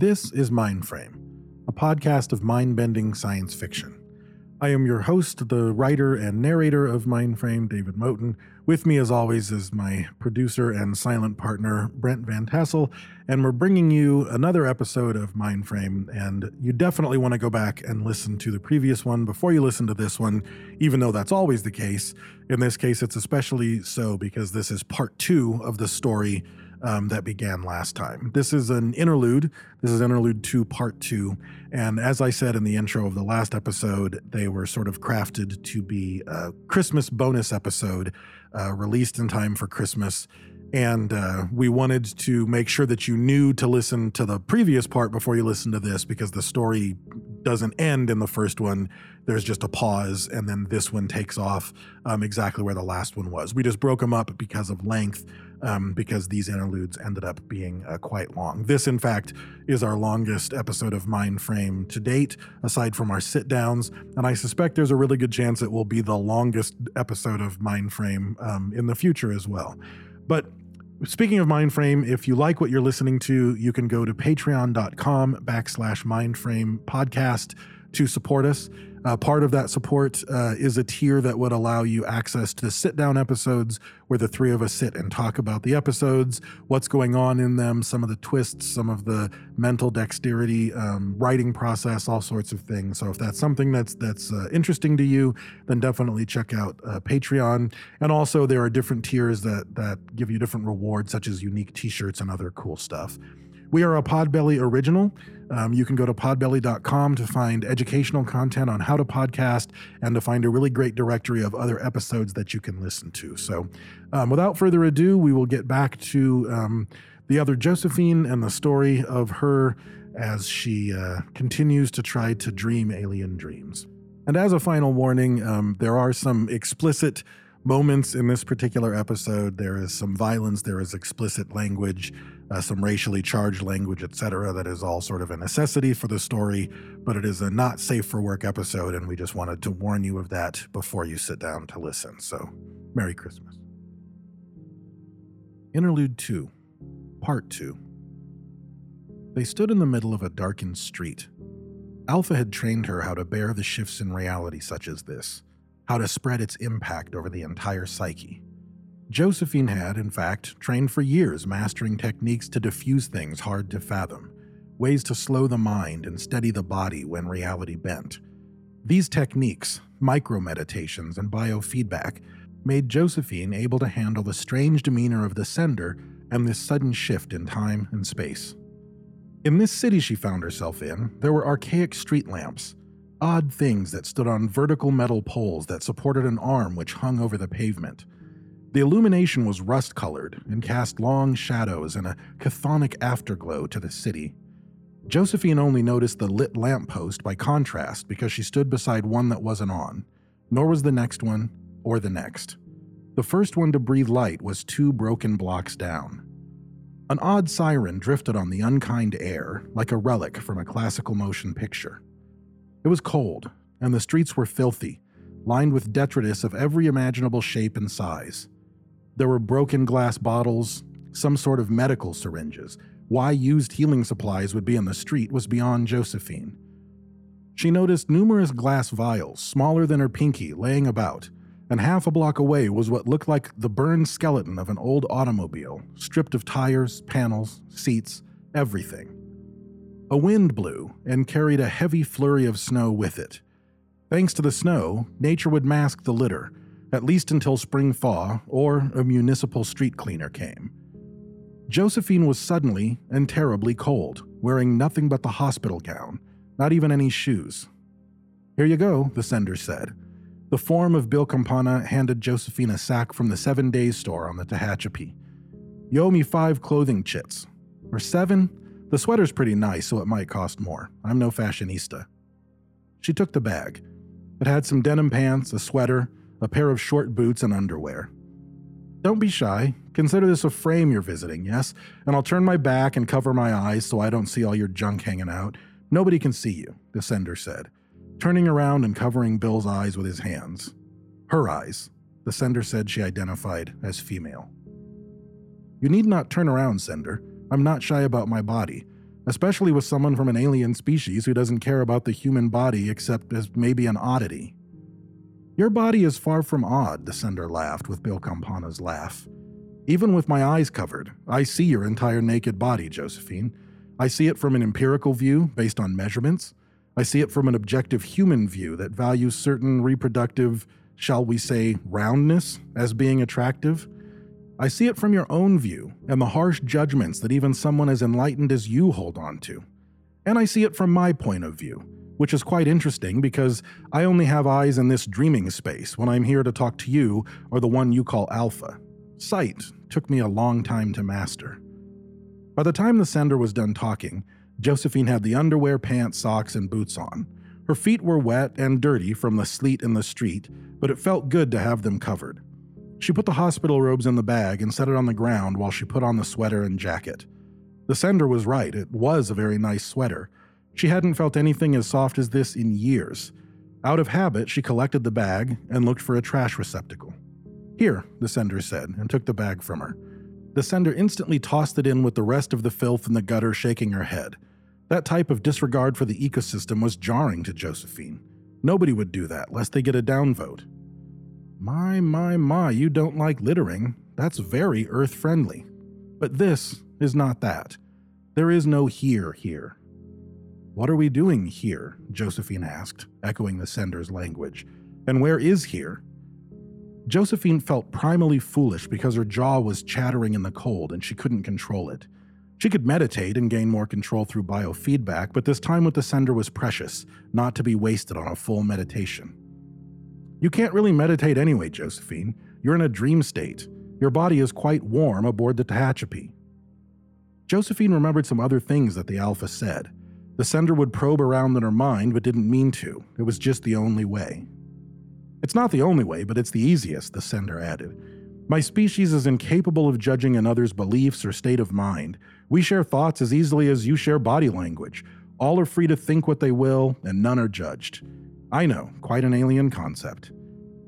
This is Mindframe, a podcast of mind bending science fiction. I am your host, the writer and narrator of Mindframe, David Moten. With me, as always, is my producer and silent partner, Brent Van Tassel, and we're bringing you another episode of Mindframe. And you definitely want to go back and listen to the previous one before you listen to this one, even though that's always the case. In this case, it's especially so because this is part two of the story um, that began last time. This is an interlude. This is interlude two, part two. And as I said in the intro of the last episode, they were sort of crafted to be a Christmas bonus episode uh, released in time for Christmas. And uh, we wanted to make sure that you knew to listen to the previous part before you listen to this because the story doesn't end in the first one. There's just a pause, and then this one takes off um, exactly where the last one was. We just broke them up because of length um, because these interludes ended up being uh, quite long. This, in fact, is our longest episode of Mindframe to date, aside from our sit downs, and I suspect there's a really good chance it will be the longest episode of Mindframe um, in the future as well. But Speaking of Mindframe, if you like what you're listening to, you can go to patreon.com backslash mindframe podcast to support us. Uh, part of that support uh, is a tier that would allow you access to sit down episodes where the three of us sit and talk about the episodes, what's going on in them, some of the twists, some of the mental dexterity, um, writing process, all sorts of things. So if that's something that's that's uh, interesting to you, then definitely check out uh, Patreon. And also there are different tiers that that give you different rewards, such as unique T-shirts and other cool stuff. We are a Podbelly original. Um, you can go to podbelly.com to find educational content on how to podcast and to find a really great directory of other episodes that you can listen to. So, um, without further ado, we will get back to um, the other Josephine and the story of her as she uh, continues to try to dream alien dreams. And as a final warning, um, there are some explicit moments in this particular episode. There is some violence, there is explicit language, uh, some racially charged language, etc. That is all sort of a necessity for the story, but it is a not safe for work episode, and we just wanted to warn you of that before you sit down to listen. So, Merry Christmas. Interlude 2, Part 2. They stood in the middle of a darkened street. Alpha had trained her how to bear the shifts in reality such as this how to spread its impact over the entire psyche. Josephine had, in fact, trained for years mastering techniques to diffuse things hard to fathom, ways to slow the mind and steady the body when reality bent. These techniques, micro meditations and biofeedback, made Josephine able to handle the strange demeanor of the sender and this sudden shift in time and space. In this city she found herself in, there were archaic street lamps, odd things that stood on vertical metal poles that supported an arm which hung over the pavement. The illumination was rust colored and cast long shadows and a chthonic afterglow to the city. Josephine only noticed the lit lamppost by contrast because she stood beside one that wasn't on, nor was the next one or the next. The first one to breathe light was two broken blocks down. An odd siren drifted on the unkind air like a relic from a classical motion picture. It was cold, and the streets were filthy, lined with detritus of every imaginable shape and size. There were broken glass bottles, some sort of medical syringes. Why used healing supplies would be in the street was beyond Josephine. She noticed numerous glass vials, smaller than her pinky, laying about, and half a block away was what looked like the burned skeleton of an old automobile, stripped of tires, panels, seats, everything. A wind blew and carried a heavy flurry of snow with it. Thanks to the snow, nature would mask the litter, at least until spring thaw or a municipal street cleaner came. Josephine was suddenly and terribly cold, wearing nothing but the hospital gown, not even any shoes. Here you go, the sender said. The form of Bill Campana handed Josephine a sack from the Seven Days store on the Tehachapi. You owe me five clothing chits. Or seven? The sweater's pretty nice, so it might cost more. I'm no fashionista. She took the bag. It had some denim pants, a sweater, a pair of short boots, and underwear. Don't be shy. Consider this a frame you're visiting, yes? And I'll turn my back and cover my eyes so I don't see all your junk hanging out. Nobody can see you, the sender said, turning around and covering Bill's eyes with his hands. Her eyes, the sender said she identified as female. You need not turn around, sender. I'm not shy about my body. especially with someone from an alien species who doesn't care about the human body except as maybe an oddity. Your body is far from odd, the sender laughed with Bill Campana's laugh. Even with my eyes covered, I see your entire naked body, Josephine. I see it from an empirical view based on measurements. I see it from an objective human view that values certain reproductive, shall we say, roundness as being attractive. I see it from your own view and the harsh judgments that even someone as enlightened as you hold on to. And I see it from my point of view, which is quite interesting because I only have eyes in this dreaming space when I'm here to talk to you or the one you call Alpha. Sight took me a long time to master. By the time the sender was done talking, Josephine had the underwear, pants, socks, and boots on. Her feet were wet and dirty from the sleet in the street, but it felt good to have them covered. She put the hospital robes in the bag and set it on the ground while she put on the sweater and jacket. The sender was right, it was a very nice sweater, she hadn't felt anything as soft as this in years. Out of habit, she collected the bag and looked for a trash receptacle. Here, the sender said, and took the bag from her. The sender instantly tossed it in with the rest of the filth in the gutter, shaking her head. That type of disregard for the ecosystem was jarring to Josephine. Nobody would do that, lest they get a downvote. My, my, my, you don't like littering. That's very earth friendly. But this is not that. There is no here here. What are we doing here? Josephine asked, echoing the sender's language. And where is here? Josephine felt primally foolish because her jaw was chattering in the cold and she couldn't control it. She could meditate and gain more control through biofeedback, but this time with the sender was precious, not to be wasted on a full meditation. You can't really meditate anyway, Josephine. You're in a dream state. Your body is quite warm aboard the Tehachapi. Josephine remembered some other things that the Alpha said. The sender would probe around in her mind, but didn't mean to. It was just the only way. It's not the only way, but it's the easiest, the sender added. My species is incapable of judging another's beliefs or state of mind. We share thoughts as easily as you share body language. All are free to think what they will, and none are judged. I know, quite an alien concept.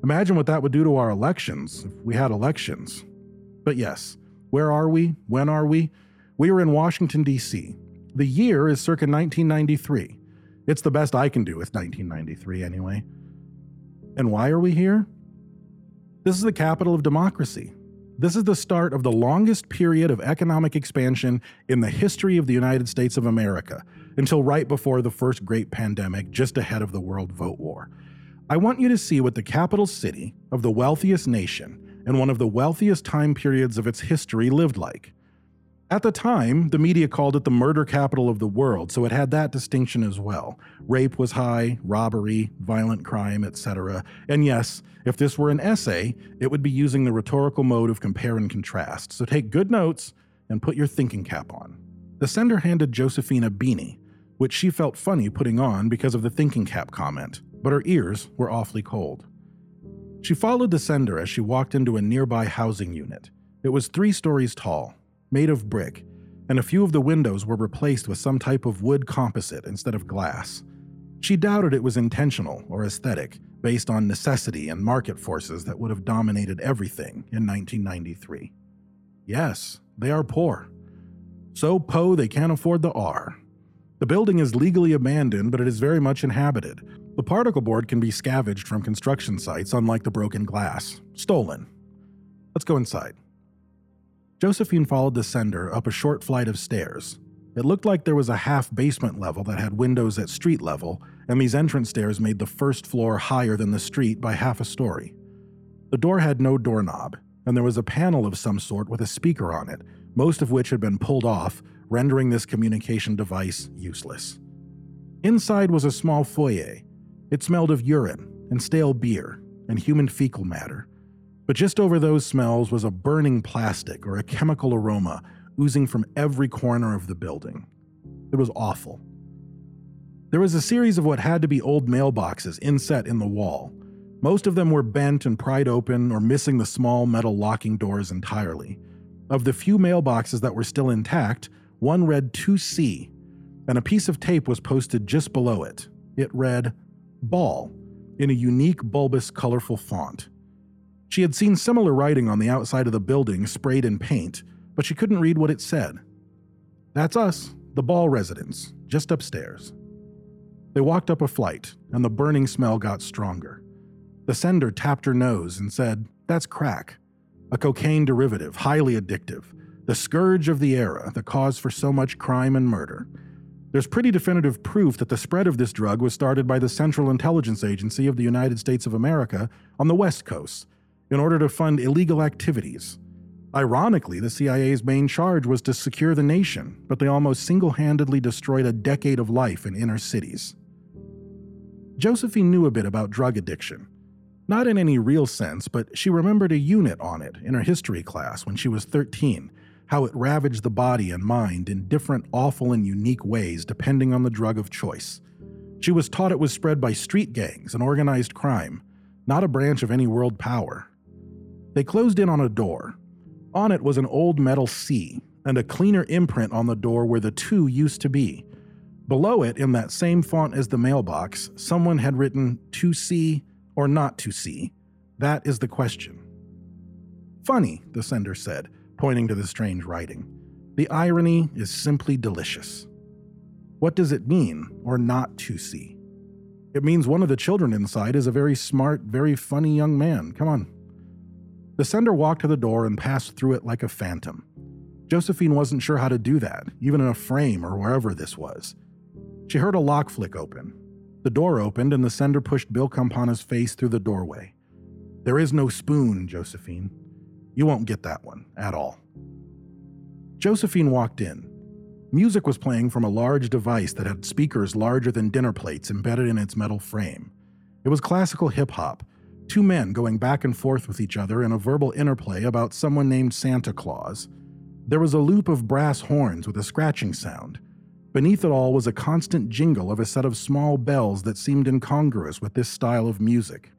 Imagine what that would do to our elections if we had elections. But yes, where are we? When are we? We are in Washington, D.C., the year is circa 1993. It's the best I can do with 1993, anyway. And why are we here? This is the capital of democracy. This is the start of the longest period of economic expansion in the history of the United States of America, until right before the first great pandemic, just ahead of the world vote war. I want you to see what the capital city of the wealthiest nation and one of the wealthiest time periods of its history lived like. At the time, the media called it the murder capital of the world, so it had that distinction as well. Rape was high, robbery, violent crime, etc. And yes, if this were an essay, it would be using the rhetorical mode of compare and contrast. So take good notes and put your thinking cap on. The sender handed Josephine a beanie, which she felt funny putting on because of the thinking cap comment, but her ears were awfully cold. She followed the sender as she walked into a nearby housing unit. It was three stories tall made of brick, and a few of the windows were replaced with some type of wood composite instead of glass. She doubted it was intentional or aesthetic, based on necessity and market forces that would have dominated everything in 1993. Yes, they are poor. So po they can't afford the R. The building is legally abandoned, but it is very much inhabited. The particle board can be scavenged from construction sites, unlike the broken glass. Stolen. Let's go inside. Josephine followed the sender up a short flight of stairs. It looked like there was a half basement level that had windows at street level, and these entrance stairs made the first floor higher than the street by half a story. The door had no doorknob, and there was a panel of some sort with a speaker on it, most of which had been pulled off, rendering this communication device useless. Inside was a small foyer. It smelled of urine and stale beer and human fecal matter. But just over those smells was a burning plastic or a chemical aroma oozing from every corner of the building. It was awful. There was a series of what had to be old mailboxes inset in the wall. Most of them were bent and pried open or missing the small metal locking doors entirely. Of the few mailboxes that were still intact, one read 2C, and a piece of tape was posted just below it. It read, Ball, in a unique bulbous colorful font. She had seen similar writing on the outside of the building sprayed in paint, but she couldn't read what it said. That's us, the Ball residence, just upstairs. They walked up a flight, and the burning smell got stronger. The sender tapped her nose and said, That's crack. A cocaine derivative, highly addictive. The scourge of the era, the cause for so much crime and murder. There's pretty definitive proof that the spread of this drug was started by the Central Intelligence Agency of the United States of America on the West Coast in order to fund illegal activities. Ironically, the CIA's main charge was to secure the nation, but they almost single handedly destroyed a decade of life in inner cities. Josephine knew a bit about drug addiction. Not in any real sense, but she remembered a unit on it in her history class when she was 13 how it ravaged the body and mind in different awful and unique ways depending on the drug of choice. She was taught it was spread by street gangs and organized crime, not a branch of any world power. They closed in on a door. On it was an old metal C and a cleaner imprint on the door where the two used to be. Below it, in that same font as the mailbox, someone had written to see or not to see. That is the question. Funny, the sender said pointing to the strange writing. The irony is simply delicious. What does it mean, or not to see? It means one of the children inside is a very smart, very funny young man. Come on. The sender walked to the door and passed through it like a phantom. Josephine wasn't sure how to do that, even in a frame or wherever this was. She heard a lock flick open. The door opened and the sender pushed Bill Campana's face through the doorway. There is no spoon, Josephine. You won't get that one at all. Josephine walked in. Music was playing from a large device that had speakers larger than dinner plates embedded in its metal frame. It was classical hip hop, two men going back and forth with each other in a verbal interplay about someone named Santa Claus. There was a loop of brass horns with a scratching sound. Beneath it all was a constant jingle of a set of small bells that seemed incongruous with this style of music.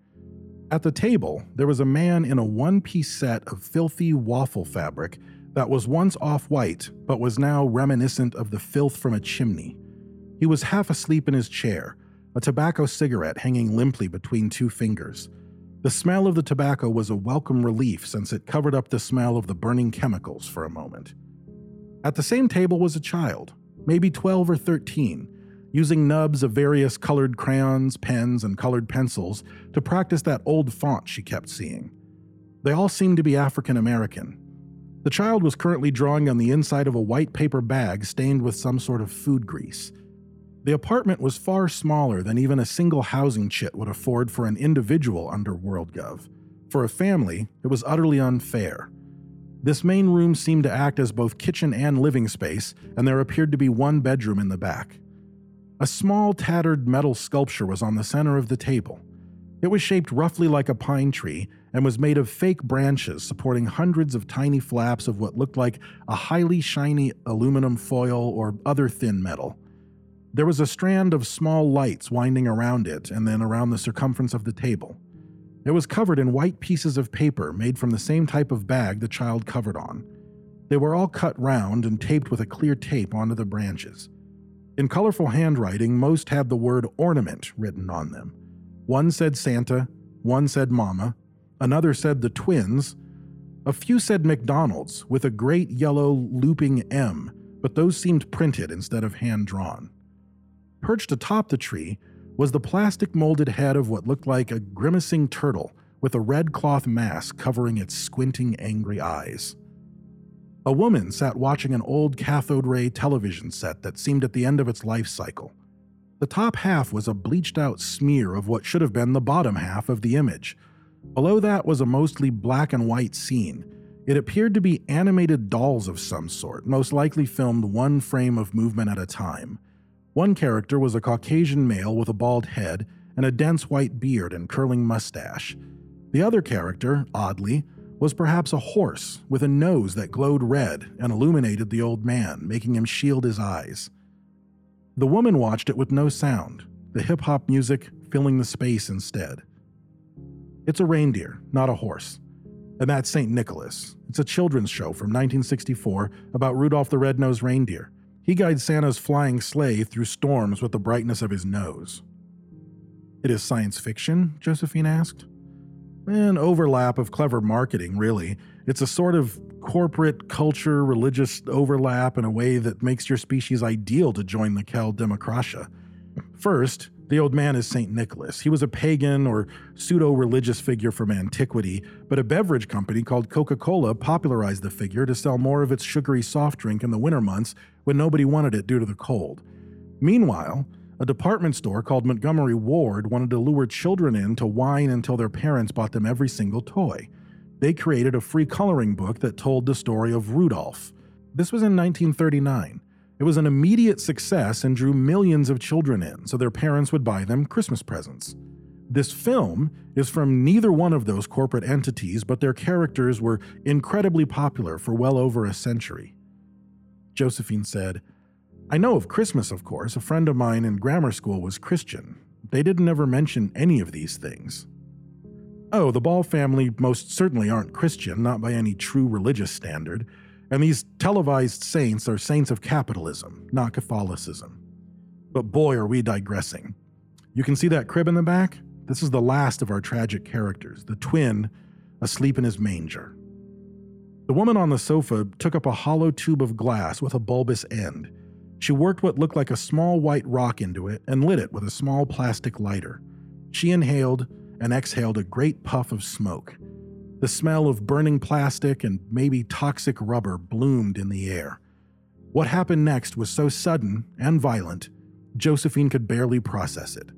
At the table, there was a man in a one piece set of filthy waffle fabric that was once off white but was now reminiscent of the filth from a chimney. He was half asleep in his chair, a tobacco cigarette hanging limply between two fingers. The smell of the tobacco was a welcome relief since it covered up the smell of the burning chemicals for a moment. At the same table was a child, maybe 12 or 13, using nubs of various colored crayons, pens, and colored pencils to practice that old font she kept seeing. They all seemed to be African American. The child was currently drawing on the inside of a white paper bag stained with some sort of food grease. The apartment was far smaller than even a single housing chit would afford for an individual under WorldGov. For a family, it was utterly unfair. This main room seemed to act as both kitchen and living space, and there appeared to be one bedroom in the back. A small, tattered metal sculpture was on the center of the table. It was shaped roughly like a pine tree and was made of fake branches supporting hundreds of tiny flaps of what looked like a highly shiny aluminum foil or other thin metal. There was a strand of small lights winding around it and then around the circumference of the table. It was covered in white pieces of paper made from the same type of bag the child covered on. They were all cut round and taped with a clear tape onto the branches. In colorful handwriting, most had the word ornament written on them. One said Santa, one said Mama, another said the twins, a few said McDonald's with a great yellow looping M, but those seemed printed instead of hand drawn. Perched atop the tree was the plastic molded head of what looked like a grimacing turtle with a red cloth mask covering its squinting, angry eyes. A woman sat watching an old cathode ray television set that seemed at the end of its life cycle. The top half was a bleached out smear of what should have been the bottom half of the image. Below that was a mostly black and white scene. It appeared to be animated dolls of some sort, most likely filmed one frame of movement at a time. One character was a Caucasian male with a bald head and a dense white beard and curling mustache. The other character, oddly, was perhaps a horse with a nose that glowed red and illuminated the old man, making him shield his eyes. The woman watched it with no sound, the hip hop music filling the space instead. It's a reindeer, not a horse. And that's St. Nicholas. It's a children's show from 1964 about Rudolph the Red-Nosed Reindeer. He guides Santa's flying sleigh through storms with the brightness of his nose. It is science fiction? Josephine asked. An overlap of clever marketing, really. It's a sort of corporate culture religious overlap in a way that makes your species ideal to join the Kel Democratia. First, the old man is St. Nicholas. He was a pagan or pseudo religious figure from antiquity, but a beverage company called Coca Cola popularized the figure to sell more of its sugary soft drink in the winter months when nobody wanted it due to the cold. Meanwhile, a department store called Montgomery Ward wanted to lure children in to whine until their parents bought them every single toy. They created a free coloring book that told the story of Rudolph. This was in 1939. It was an immediate success and drew millions of children in, so their parents would buy them Christmas presents. This film is from neither one of those corporate entities, but their characters were incredibly popular for well over a century. Josephine said, I know of Christmas, of course. A friend of mine in grammar school was Christian. They didn't ever mention any of these things. Oh, the Ball family most certainly aren't Christian, not by any true religious standard. And these televised saints are saints of capitalism, not Catholicism. But boy, are we digressing. You can see that crib in the back? This is the last of our tragic characters, the twin asleep in his manger. The woman on the sofa took up a hollow tube of glass with a bulbous end. She worked what looked like a small white rock into it and lit it with a small plastic lighter. She inhaled and exhaled a great puff of smoke. The smell of burning plastic and maybe toxic rubber bloomed in the air. What happened next was so sudden and violent, Josephine could barely process it.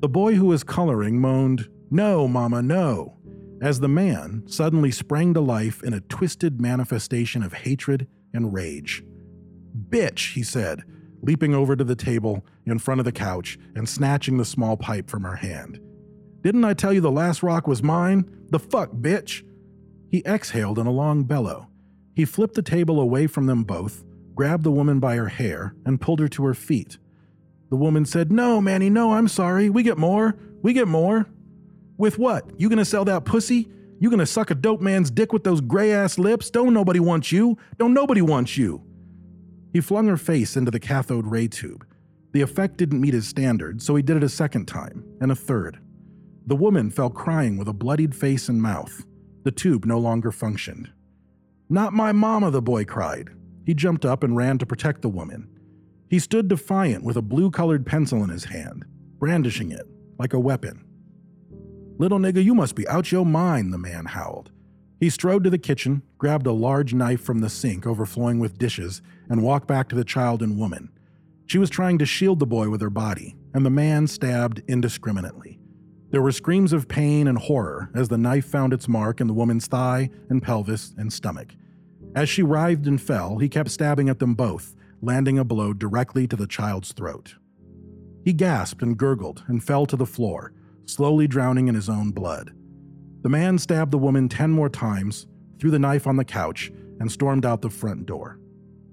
The boy who was coloring moaned, No, Mama, no, as the man suddenly sprang to life in a twisted manifestation of hatred and rage. Bitch, he said, leaping over to the table in front of the couch and snatching the small pipe from her hand. Didn't I tell you the last rock was mine? The fuck, bitch! He exhaled in a long bellow. He flipped the table away from them both, grabbed the woman by her hair, and pulled her to her feet. The woman said, No, Manny, no, I'm sorry. We get more. We get more. With what? You gonna sell that pussy? You gonna suck a dope man's dick with those gray ass lips? Don't nobody want you. Don't nobody want you. He flung her face into the cathode ray tube. The effect didn't meet his standard, so he did it a second time, and a third. The woman fell crying with a bloodied face and mouth. The tube no longer functioned. Not my mama, the boy cried. He jumped up and ran to protect the woman. He stood defiant with a blue colored pencil in his hand, brandishing it like a weapon. Little nigga, you must be out your mind, the man howled. He strode to the kitchen, grabbed a large knife from the sink overflowing with dishes, and walked back to the child and woman. She was trying to shield the boy with her body, and the man stabbed indiscriminately. There were screams of pain and horror as the knife found its mark in the woman's thigh and pelvis and stomach. As she writhed and fell, he kept stabbing at them both, landing a blow directly to the child's throat. He gasped and gurgled and fell to the floor, slowly drowning in his own blood. The man stabbed the woman ten more times, threw the knife on the couch, and stormed out the front door.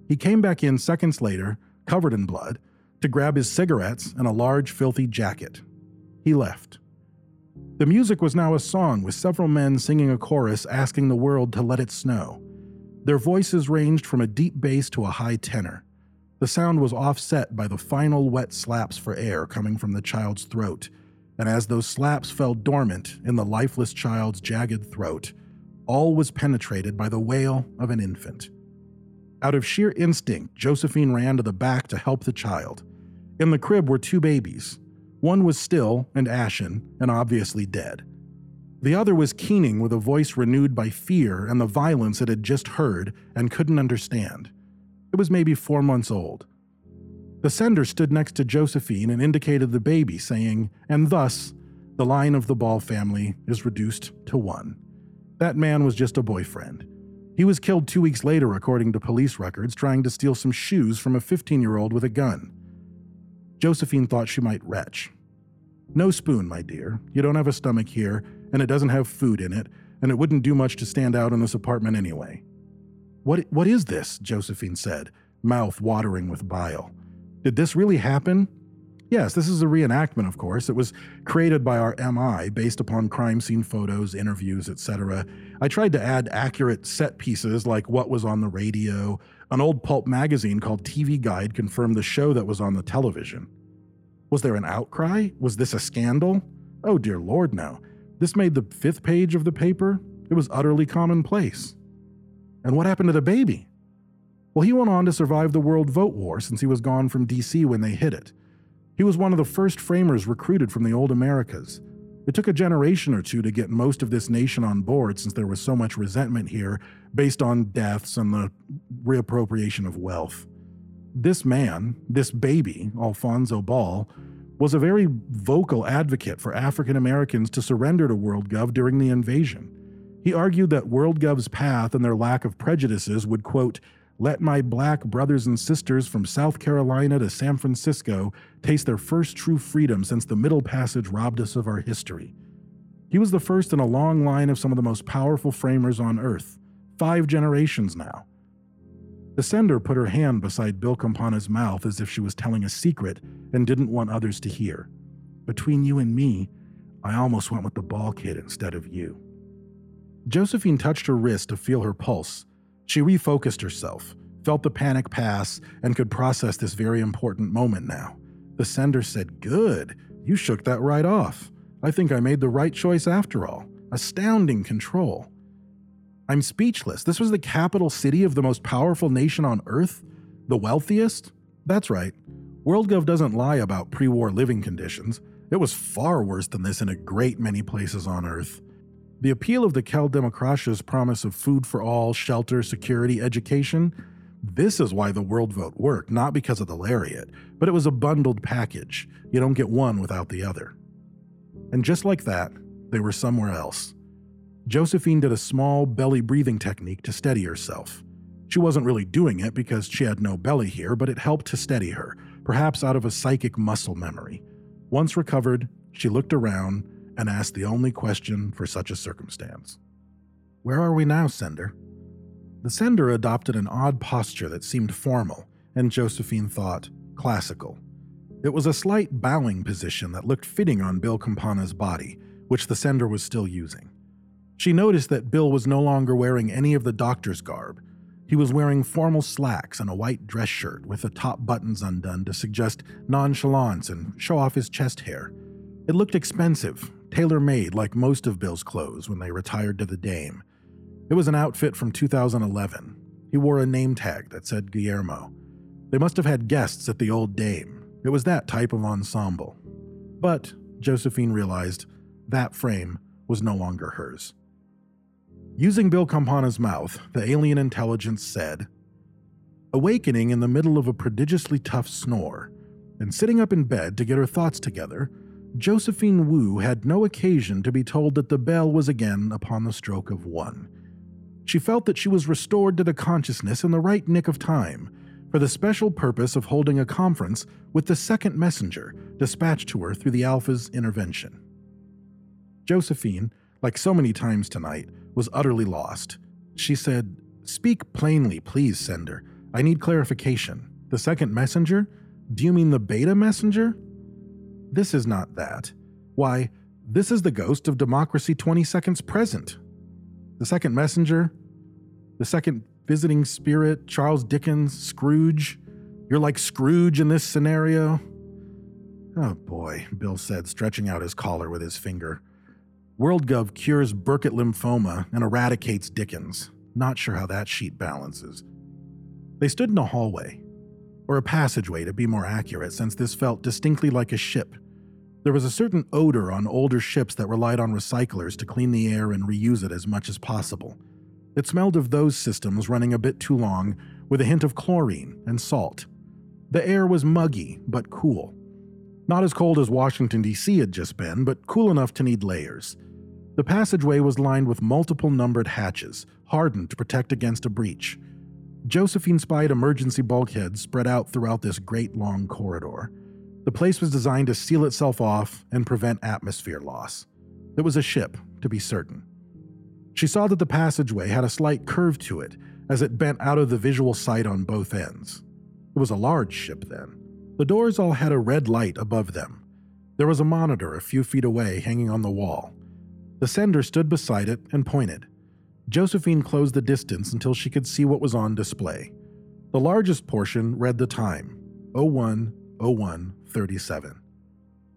He came back in seconds later, covered in blood, to grab his cigarettes and a large, filthy jacket. He left. The music was now a song with several men singing a chorus asking the world to let it snow. Their voices ranged from a deep bass to a high tenor. The sound was offset by the final wet slaps for air coming from the child's throat, and as those slaps fell dormant in the lifeless child's jagged throat, all was penetrated by the wail of an infant. Out of sheer instinct, Josephine ran to the back to help the child. In the crib were two babies, one was still and ashen and obviously dead. The other was keening with a voice renewed by fear and the violence it had just heard and couldn't understand. It was maybe four months old. The sender stood next to Josephine and indicated the baby, saying, And thus, the line of the Ball family is reduced to one. That man was just a boyfriend. He was killed two weeks later, according to police records, trying to steal some shoes from a 15 year old with a gun. Josephine thought she might retch. No spoon, my dear. You don't have a stomach here, and it doesn't have food in it, and it wouldn't do much to stand out in this apartment anyway. What, what is this? Josephine said, mouth watering with bile. Did this really happen? Yes, this is a reenactment, of course. It was created by our MI based upon crime scene photos, interviews, etc. I tried to add accurate set pieces like what was on the radio. An old pulp magazine called TV Guide confirmed the show that was on the television. Was there an outcry? Was this a scandal? Oh, dear Lord, no. This made the fifth page of the paper. It was utterly commonplace. And what happened to the baby? Well, he went on to survive the World Vote War since he was gone from DC when they hit it. He was one of the first framers recruited from the old Americas. It took a generation or two to get most of this nation on board since there was so much resentment here based on deaths and the reappropriation of wealth. This man, this baby, Alfonso Ball, was a very vocal advocate for African Americans to surrender to WorldGov during the invasion. He argued that WorldGov's path and their lack of prejudices would, quote, let my black brothers and sisters from South Carolina to San Francisco taste their first true freedom since the Middle Passage robbed us of our history. He was the first in a long line of some of the most powerful framers on earth, five generations now. The sender put her hand beside Bill Campana's mouth as if she was telling a secret and didn't want others to hear. Between you and me, I almost went with the ball kid instead of you. Josephine touched her wrist to feel her pulse she refocused herself, felt the panic pass, and could process this very important moment now. The sender said, Good, you shook that right off. I think I made the right choice after all. Astounding control. I'm speechless. This was the capital city of the most powerful nation on Earth? The wealthiest? That's right. WorldGov doesn't lie about pre war living conditions. It was far worse than this in a great many places on Earth. The appeal of the Cal Democratia's promise of food for all, shelter, security, education this is why the World Vote worked, not because of the lariat, but it was a bundled package. You don't get one without the other. And just like that, they were somewhere else. Josephine did a small belly breathing technique to steady herself. She wasn't really doing it because she had no belly here, but it helped to steady her, perhaps out of a psychic muscle memory. Once recovered, she looked around and asked the only question for such a circumstance Where are we now, Sender? The sender adopted an odd posture that seemed formal, and Josephine thought classical. It was a slight bowing position that looked fitting on Bill Campana's body, which the sender was still using. She noticed that Bill was no longer wearing any of the doctor's garb. He was wearing formal slacks and a white dress shirt with the top buttons undone to suggest nonchalance and show off his chest hair. It looked expensive, tailor made like most of Bill's clothes when they retired to the Dame. It was an outfit from 2011. He wore a name tag that said Guillermo. They must have had guests at the old Dame. It was that type of ensemble. But, Josephine realized, that frame was no longer hers. Using Bill Campana's mouth, the alien intelligence said, Awakening in the middle of a prodigiously tough snore, and sitting up in bed to get her thoughts together, Josephine Wu had no occasion to be told that the bell was again upon the stroke of one. She felt that she was restored to the consciousness in the right nick of time, for the special purpose of holding a conference with the second messenger dispatched to her through the Alpha's intervention. Josephine, like so many times tonight, was utterly lost. She said, Speak plainly, please, sender. I need clarification. The second messenger? Do you mean the beta messenger? This is not that. Why, this is the ghost of Democracy 20 Seconds Present. The second messenger, the second visiting spirit, Charles Dickens, Scrooge. You're like Scrooge in this scenario. Oh boy, Bill said, stretching out his collar with his finger. WorldGov cures Burkitt lymphoma and eradicates Dickens. Not sure how that sheet balances. They stood in a hallway, or a passageway to be more accurate, since this felt distinctly like a ship there was a certain odor on older ships that relied on recyclers to clean the air and reuse it as much as possible. It smelled of those systems running a bit too long, with a hint of chlorine and salt. The air was muggy, but cool. Not as cold as Washington, D.C. had just been, but cool enough to need layers. The passageway was lined with multiple numbered hatches, hardened to protect against a breach. Josephine spied emergency bulkheads spread out throughout this great long corridor. The place was designed to seal itself off and prevent atmosphere loss. It was a ship, to be certain. She saw that the passageway had a slight curve to it as it bent out of the visual sight on both ends. It was a large ship then. The doors all had a red light above them. There was a monitor a few feet away hanging on the wall. The sender stood beside it and pointed. Josephine closed the distance until she could see what was on display. The largest portion read the time 01 01 37.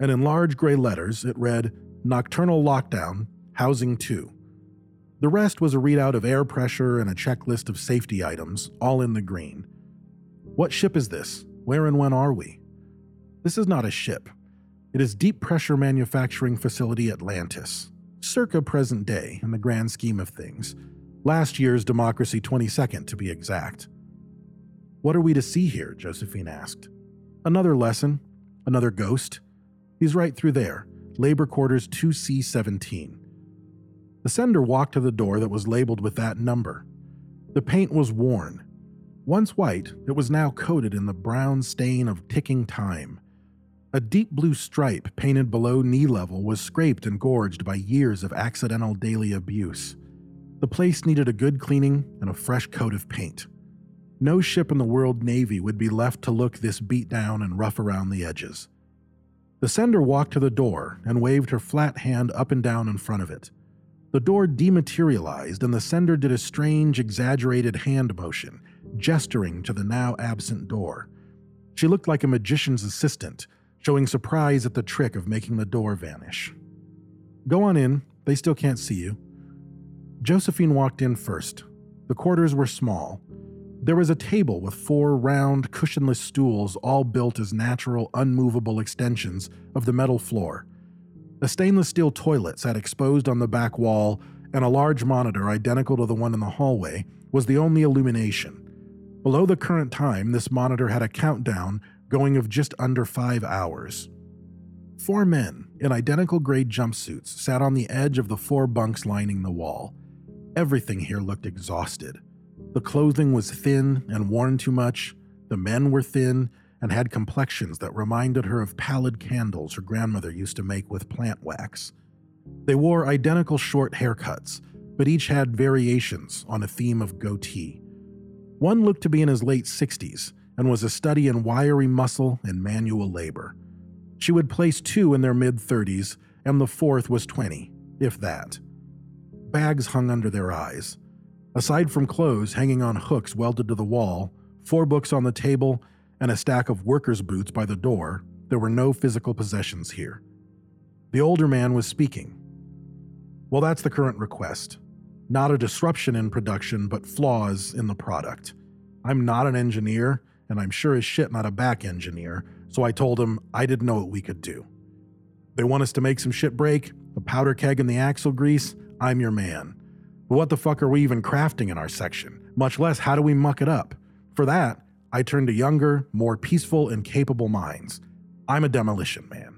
And in large gray letters, it read Nocturnal Lockdown, Housing 2. The rest was a readout of air pressure and a checklist of safety items, all in the green. What ship is this? Where and when are we? This is not a ship. It is Deep Pressure Manufacturing Facility Atlantis, circa present day in the grand scheme of things. Last year's Democracy 22nd, to be exact. What are we to see here? Josephine asked. Another lesson, another ghost. He's right through there, Labor Quarters 2C17. The sender walked to the door that was labeled with that number. The paint was worn. Once white, it was now coated in the brown stain of ticking time. A deep blue stripe painted below knee level was scraped and gorged by years of accidental daily abuse. The place needed a good cleaning and a fresh coat of paint. No ship in the World Navy would be left to look this beat down and rough around the edges. The sender walked to the door and waved her flat hand up and down in front of it. The door dematerialized, and the sender did a strange, exaggerated hand motion, gesturing to the now absent door. She looked like a magician's assistant, showing surprise at the trick of making the door vanish. Go on in, they still can't see you. Josephine walked in first. The quarters were small, there was a table with four round, cushionless stools, all built as natural, unmovable extensions of the metal floor. A stainless steel toilet sat exposed on the back wall, and a large monitor, identical to the one in the hallway, was the only illumination. Below the current time, this monitor had a countdown going of just under five hours. Four men in identical gray jumpsuits sat on the edge of the four bunks lining the wall. Everything here looked exhausted. The clothing was thin and worn too much, the men were thin and had complexions that reminded her of pallid candles her grandmother used to make with plant wax. They wore identical short haircuts, but each had variations on a theme of goatee. One looked to be in his late 60s and was a study in wiry muscle and manual labor. She would place two in their mid 30s, and the fourth was 20, if that. Bags hung under their eyes. Aside from clothes hanging on hooks welded to the wall, four books on the table, and a stack of workers' boots by the door, there were no physical possessions here. The older man was speaking. Well, that's the current request. Not a disruption in production, but flaws in the product. I'm not an engineer, and I'm sure as shit not a back engineer, so I told him I didn't know what we could do. They want us to make some shit break, a powder keg and the axle grease, I'm your man. What the fuck are we even crafting in our section? Much less, how do we muck it up? For that, I turn to younger, more peaceful, and capable minds. I'm a demolition man.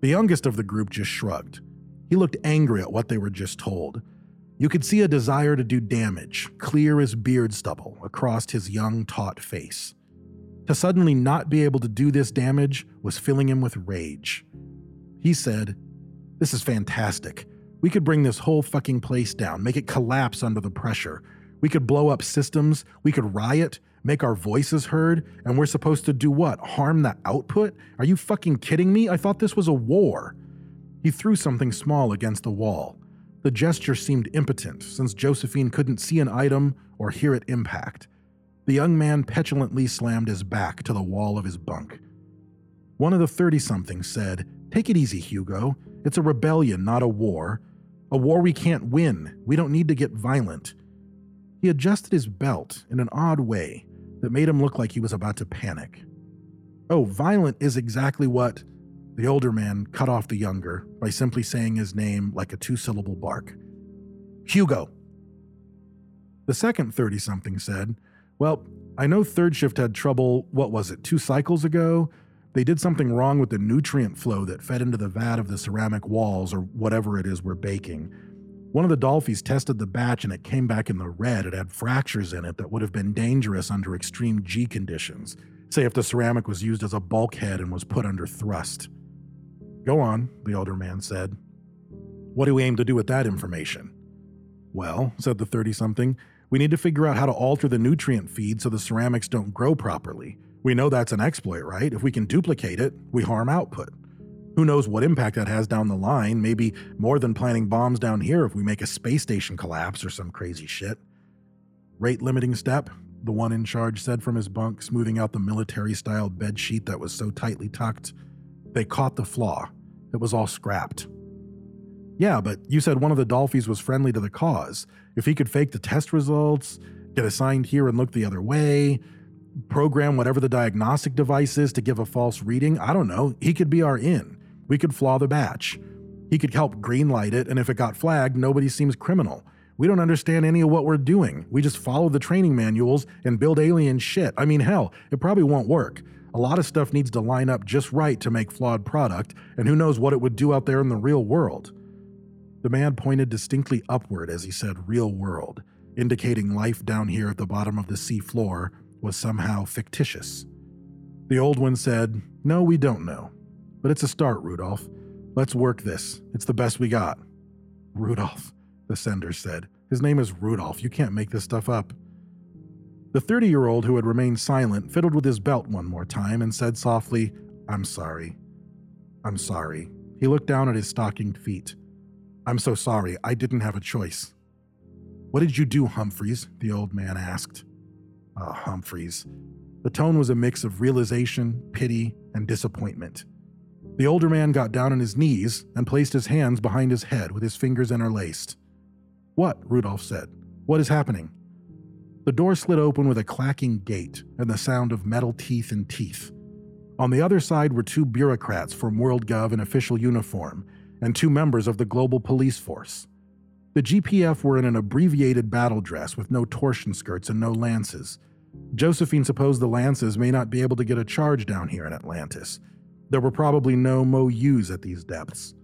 The youngest of the group just shrugged. He looked angry at what they were just told. You could see a desire to do damage, clear as beard stubble, across his young, taut face. To suddenly not be able to do this damage was filling him with rage. He said, This is fantastic. We could bring this whole fucking place down, make it collapse under the pressure. We could blow up systems, we could riot, make our voices heard, and we're supposed to do what? Harm the output? Are you fucking kidding me? I thought this was a war. He threw something small against the wall. The gesture seemed impotent, since Josephine couldn't see an item or hear it impact. The young man petulantly slammed his back to the wall of his bunk. One of the 30 somethings said, Take it easy, Hugo. It's a rebellion, not a war. A war we can't win. We don't need to get violent. He adjusted his belt in an odd way that made him look like he was about to panic. Oh, violent is exactly what. The older man cut off the younger by simply saying his name like a two syllable bark Hugo. The second 30 something said, Well, I know third shift had trouble, what was it, two cycles ago? They did something wrong with the nutrient flow that fed into the vat of the ceramic walls or whatever it is we're baking. One of the Dolphys tested the batch and it came back in the red. It had fractures in it that would have been dangerous under extreme G conditions, say if the ceramic was used as a bulkhead and was put under thrust. Go on, the older man said. What do we aim to do with that information? Well, said the 30 something, we need to figure out how to alter the nutrient feed so the ceramics don't grow properly. We know that's an exploit, right? If we can duplicate it, we harm output. Who knows what impact that has down the line? Maybe more than planting bombs down here if we make a space station collapse or some crazy shit. Rate limiting step, the one in charge said from his bunk, smoothing out the military style bed sheet that was so tightly tucked. They caught the flaw. It was all scrapped. Yeah, but you said one of the Dolphies was friendly to the cause. If he could fake the test results, get assigned here and look the other way, program whatever the diagnostic device is to give a false reading, I don't know, he could be our in. We could flaw the batch. He could help greenlight it, and if it got flagged, nobody seems criminal. We don't understand any of what we're doing. We just follow the training manuals and build alien shit. I mean, hell, it probably won't work. A lot of stuff needs to line up just right to make flawed product, and who knows what it would do out there in the real world. The man pointed distinctly upward as he said real world, indicating life down here at the bottom of the sea floor was somehow fictitious. The old one said, No, we don't know. But it's a start, Rudolph. Let's work this. It's the best we got. Rudolph the sender said. His name is Rudolph. You can't make this stuff up. The 30 year old who had remained silent fiddled with his belt one more time and said softly, I'm sorry. I'm sorry. He looked down at his stockinged feet. I'm so sorry. I didn't have a choice. What did you do, Humphreys? the old man asked. Ah, oh, Humphreys. The tone was a mix of realization, pity, and disappointment. The older man got down on his knees and placed his hands behind his head with his fingers interlaced. What? Rudolph said. What is happening? The door slid open with a clacking gate and the sound of metal teeth and teeth. On the other side were two bureaucrats from WorldGov in official uniform and two members of the Global Police Force. The GPF were in an abbreviated battle dress with no torsion skirts and no lances. Josephine supposed the lances may not be able to get a charge down here in Atlantis. There were probably no MOUs at these depths.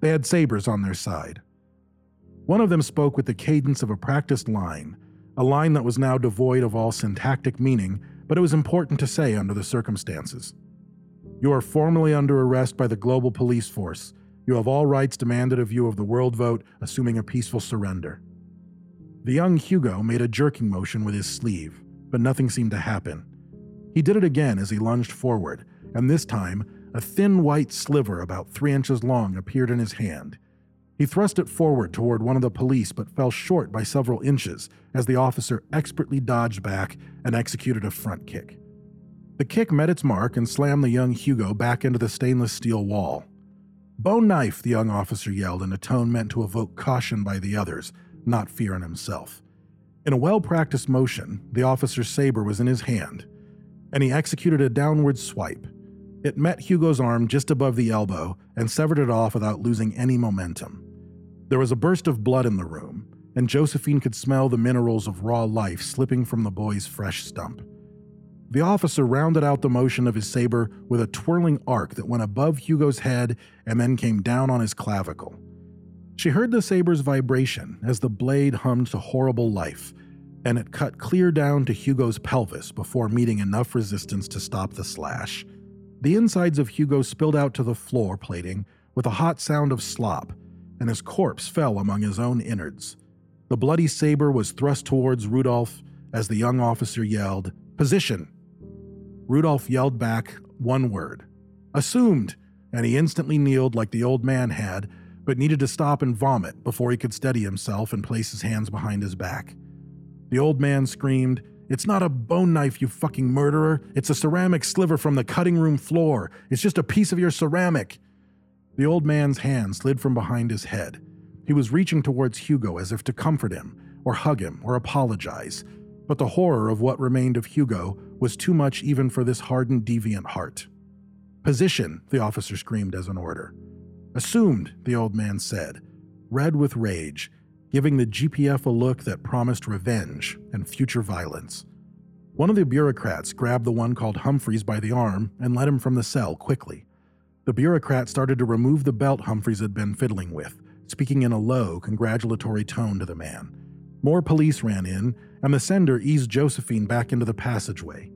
They had sabers on their side, one of them spoke with the cadence of a practiced line, a line that was now devoid of all syntactic meaning, but it was important to say under the circumstances. You are formally under arrest by the global police force. You have all rights demanded of you of the world vote, assuming a peaceful surrender. The young Hugo made a jerking motion with his sleeve, but nothing seemed to happen. He did it again as he lunged forward, and this time, a thin white sliver about three inches long appeared in his hand. He thrust it forward toward one of the police but fell short by several inches as the officer expertly dodged back and executed a front kick. The kick met its mark and slammed the young Hugo back into the stainless steel wall. Bone knife, the young officer yelled in a tone meant to evoke caution by the others, not fear in himself. In a well practiced motion, the officer's saber was in his hand, and he executed a downward swipe. It met Hugo's arm just above the elbow and severed it off without losing any momentum. There was a burst of blood in the room, and Josephine could smell the minerals of raw life slipping from the boy's fresh stump. The officer rounded out the motion of his saber with a twirling arc that went above Hugo's head and then came down on his clavicle. She heard the saber's vibration as the blade hummed to horrible life, and it cut clear down to Hugo's pelvis before meeting enough resistance to stop the slash. The insides of Hugo spilled out to the floor plating with a hot sound of slop, and his corpse fell among his own innards. The bloody saber was thrust towards Rudolph as the young officer yelled, Position! Rudolph yelled back one word Assumed! And he instantly kneeled like the old man had, but needed to stop and vomit before he could steady himself and place his hands behind his back. The old man screamed, it's not a bone knife, you fucking murderer. It's a ceramic sliver from the cutting room floor. It's just a piece of your ceramic. The old man's hand slid from behind his head. He was reaching towards Hugo as if to comfort him, or hug him, or apologize. But the horror of what remained of Hugo was too much even for this hardened, deviant heart. Position, the officer screamed as an order. Assumed, the old man said, red with rage, giving the GPF a look that promised revenge and future violence. One of the bureaucrats grabbed the one called Humphreys by the arm and led him from the cell quickly. The bureaucrat started to remove the belt Humphreys had been fiddling with, speaking in a low, congratulatory tone to the man. More police ran in, and the sender eased Josephine back into the passageway.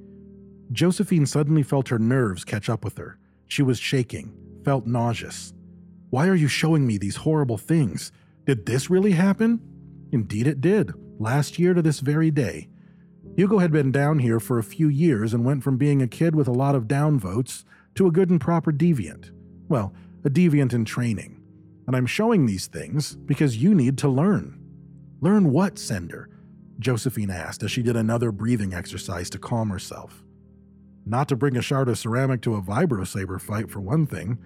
Josephine suddenly felt her nerves catch up with her. She was shaking, felt nauseous. Why are you showing me these horrible things? Did this really happen? Indeed, it did, last year to this very day. Hugo had been down here for a few years and went from being a kid with a lot of downvotes to a good and proper deviant. Well, a deviant in training. And I'm showing these things because you need to learn. Learn what, Sender? Josephine asked as she did another breathing exercise to calm herself. Not to bring a shard of ceramic to a vibrosaber fight, for one thing,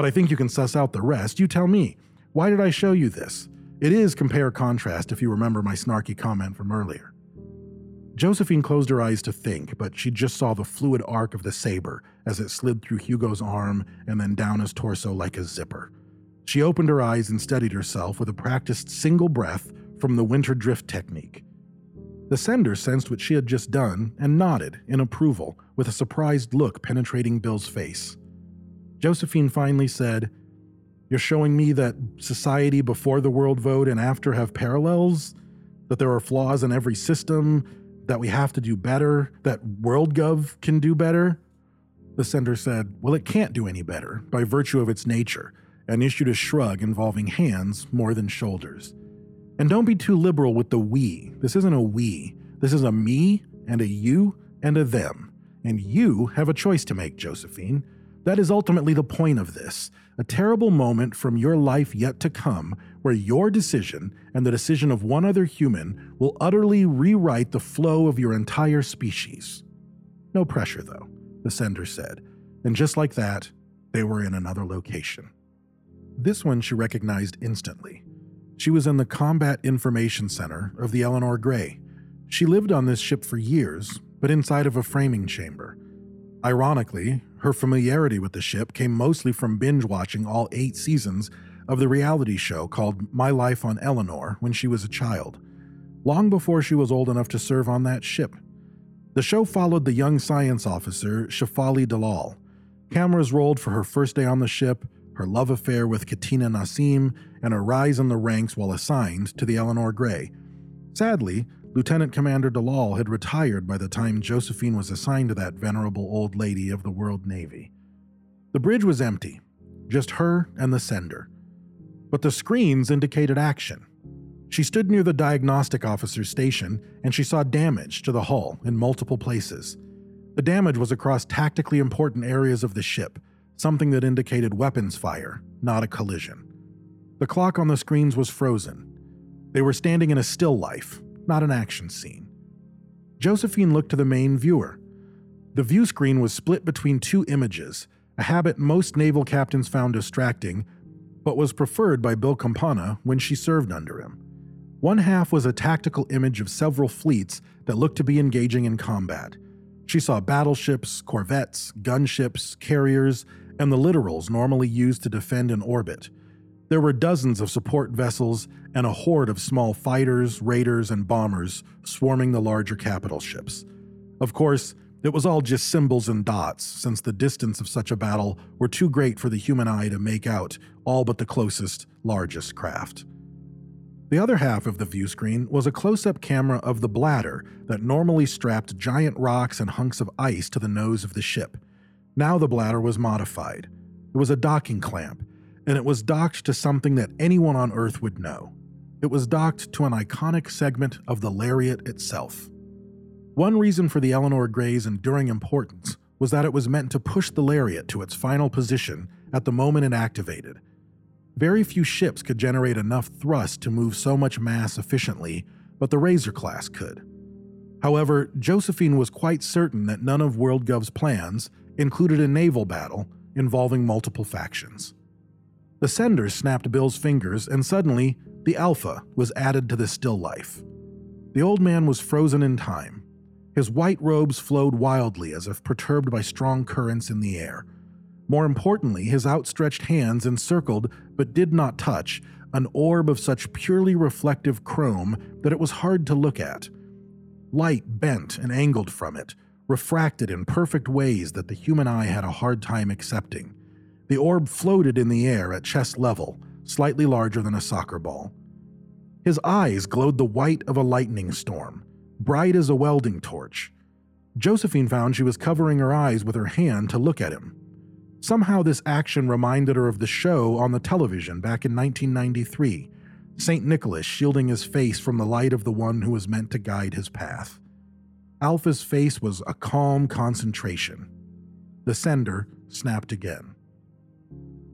but I think you can suss out the rest. You tell me. Why did I show you this? It is compare contrast if you remember my snarky comment from earlier. Josephine closed her eyes to think, but she just saw the fluid arc of the saber as it slid through Hugo's arm and then down his torso like a zipper. She opened her eyes and steadied herself with a practiced single breath from the winter drift technique. The sender sensed what she had just done and nodded in approval with a surprised look penetrating Bill's face. Josephine finally said, You're showing me that society before the world vote and after have parallels? That there are flaws in every system? that we have to do better, that WorldGov can do better? The sender said, Well, it can't do any better by virtue of its nature, and issued a shrug involving hands more than shoulders. And don't be too liberal with the we. This isn't a we. This is a me and a you and a them. And you have a choice to make, Josephine. That is ultimately the point of this a terrible moment from your life yet to come where your decision and the decision of one other human will utterly rewrite the flow of your entire species. No pressure, though, the sender said, and just like that, they were in another location. This one she recognized instantly. She was in the Combat Information Center of the Eleanor Gray. She lived on this ship for years, but inside of a framing chamber. Ironically, her familiarity with the ship came mostly from binge watching all eight seasons of the reality show called My Life on Eleanor when she was a child, long before she was old enough to serve on that ship. The show followed the young science officer, Shefali Dalal. Cameras rolled for her first day on the ship, her love affair with Katina Nasim, and a rise in the ranks while assigned to the Eleanor Gray. Sadly, Lieutenant Commander Dalal had retired by the time Josephine was assigned to that venerable old lady of the World Navy. The bridge was empty, just her and the sender. But the screens indicated action. She stood near the diagnostic officer's station and she saw damage to the hull in multiple places. The damage was across tactically important areas of the ship, something that indicated weapons fire, not a collision. The clock on the screens was frozen. They were standing in a still life, not an action scene. Josephine looked to the main viewer. The view screen was split between two images, a habit most naval captains found distracting, but was preferred by Bill Campana when she served under him. One half was a tactical image of several fleets that looked to be engaging in combat. She saw battleships, corvettes, gunships, carriers, and the littorals normally used to defend an orbit. There were dozens of support vessels and a horde of small fighters, raiders, and bombers swarming the larger capital ships. Of course, it was all just symbols and dots, since the distance of such a battle were too great for the human eye to make out all but the closest, largest craft. The other half of the view screen was a close up camera of the bladder that normally strapped giant rocks and hunks of ice to the nose of the ship. Now the bladder was modified. It was a docking clamp and it was docked to something that anyone on Earth would know. It was docked to an iconic segment of the Lariat itself. One reason for the Eleanor Gray's enduring importance was that it was meant to push the Lariat to its final position at the moment it activated. Very few ships could generate enough thrust to move so much mass efficiently, but the Razor class could. However, Josephine was quite certain that none of WorldGov's plans included a naval battle involving multiple factions. The sender snapped Bill's fingers, and suddenly, the Alpha was added to the still life. The old man was frozen in time. His white robes flowed wildly as if perturbed by strong currents in the air. More importantly, his outstretched hands encircled, but did not touch, an orb of such purely reflective chrome that it was hard to look at. Light bent and angled from it, refracted in perfect ways that the human eye had a hard time accepting. The orb floated in the air at chest level, slightly larger than a soccer ball. His eyes glowed the white of a lightning storm, bright as a welding torch. Josephine found she was covering her eyes with her hand to look at him. Somehow, this action reminded her of the show on the television back in 1993 St. Nicholas shielding his face from the light of the one who was meant to guide his path. Alpha's face was a calm concentration. The sender snapped again.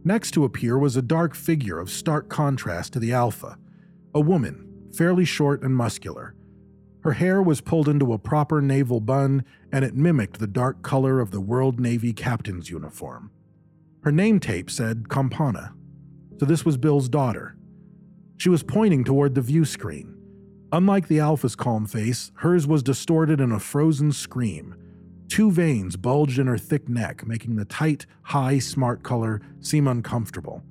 Next to appear was a dark figure of stark contrast to the Alpha, a woman, fairly short and muscular. Her hair was pulled into a proper naval bun, and it mimicked the dark color of the World Navy captain's uniform. Her name tape said Campana. so this was Bill's daughter. She was pointing toward the view screen. Unlike the Alpha's calm face, hers was distorted in a frozen scream. Two veins bulged in her thick neck, making the tight, high, smart color seem uncomfortable.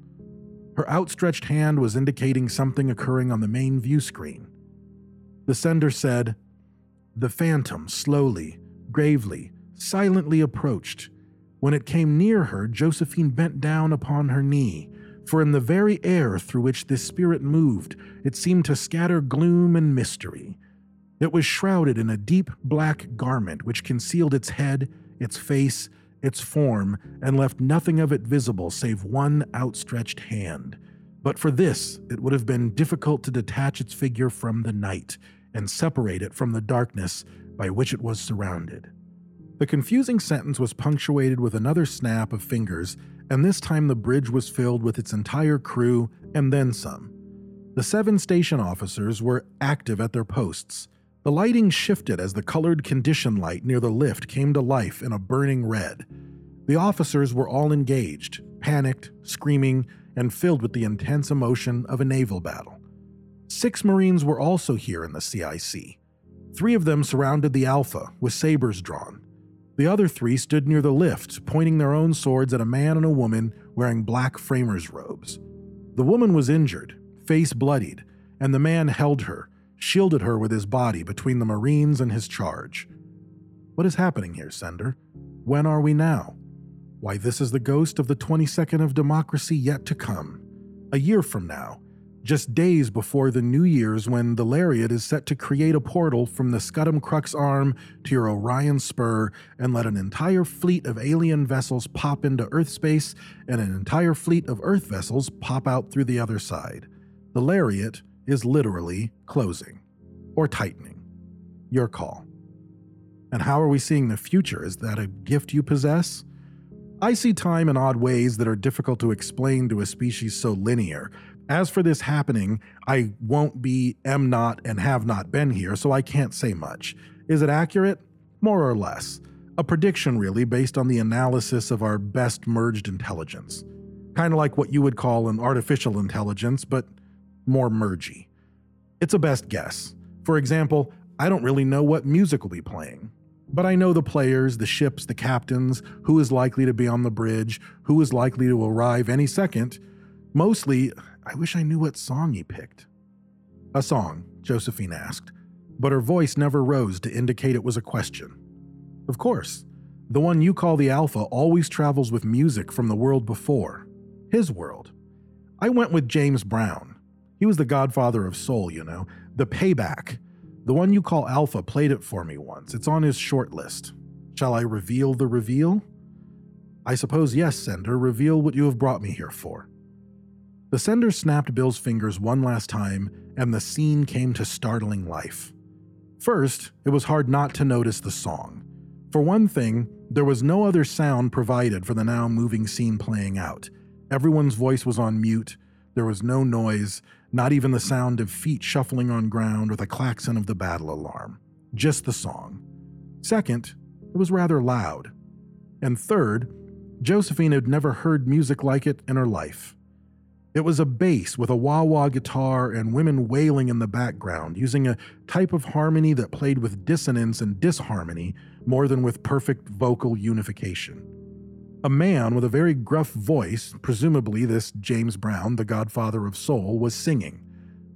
Her outstretched hand was indicating something occurring on the main view screen. The sender said, The phantom slowly, gravely, silently approached. When it came near her, Josephine bent down upon her knee, for in the very air through which this spirit moved, it seemed to scatter gloom and mystery. It was shrouded in a deep black garment which concealed its head, its face, its form, and left nothing of it visible save one outstretched hand. But for this, it would have been difficult to detach its figure from the night and separate it from the darkness by which it was surrounded. The confusing sentence was punctuated with another snap of fingers, and this time the bridge was filled with its entire crew and then some. The seven station officers were active at their posts. The lighting shifted as the colored condition light near the lift came to life in a burning red. The officers were all engaged, panicked, screaming, and filled with the intense emotion of a naval battle. Six Marines were also here in the CIC. Three of them surrounded the Alpha with sabers drawn. The other three stood near the lift, pointing their own swords at a man and a woman wearing black framers' robes. The woman was injured, face bloodied, and the man held her, shielded her with his body between the Marines and his charge. What is happening here, Sender? When are we now? Why, this is the ghost of the 22nd of democracy yet to come. A year from now, just days before the New Year's when the Lariat is set to create a portal from the Scutum Crux arm to your Orion spur and let an entire fleet of alien vessels pop into Earth space and an entire fleet of Earth vessels pop out through the other side. The Lariat is literally closing or tightening. Your call. And how are we seeing the future? Is that a gift you possess? I see time in odd ways that are difficult to explain to a species so linear, as for this happening, I won't be, am not, and have not been here, so I can't say much. Is it accurate? More or less. A prediction, really, based on the analysis of our best merged intelligence. Kind of like what you would call an artificial intelligence, but more mergy. It's a best guess. For example, I don't really know what music will be playing. But I know the players, the ships, the captains, who is likely to be on the bridge, who is likely to arrive any second. Mostly, I wish I knew what song he picked. A song, Josephine asked, but her voice never rose to indicate it was a question. Of course, the one you call the Alpha always travels with music from the world before, his world. I went with James Brown. He was the godfather of soul, you know, the payback. The one you call Alpha played it for me once. It's on his short list. Shall I reveal the reveal? I suppose yes, Sender, reveal what you have brought me here for. The sender snapped Bill's fingers one last time, and the scene came to startling life. First, it was hard not to notice the song. For one thing, there was no other sound provided for the now moving scene playing out. Everyone's voice was on mute, there was no noise, not even the sound of feet shuffling on ground or the klaxon of the battle alarm. Just the song. Second, it was rather loud. And third, Josephine had never heard music like it in her life. It was a bass with a wah wah guitar and women wailing in the background, using a type of harmony that played with dissonance and disharmony more than with perfect vocal unification. A man with a very gruff voice, presumably this James Brown, the godfather of soul, was singing.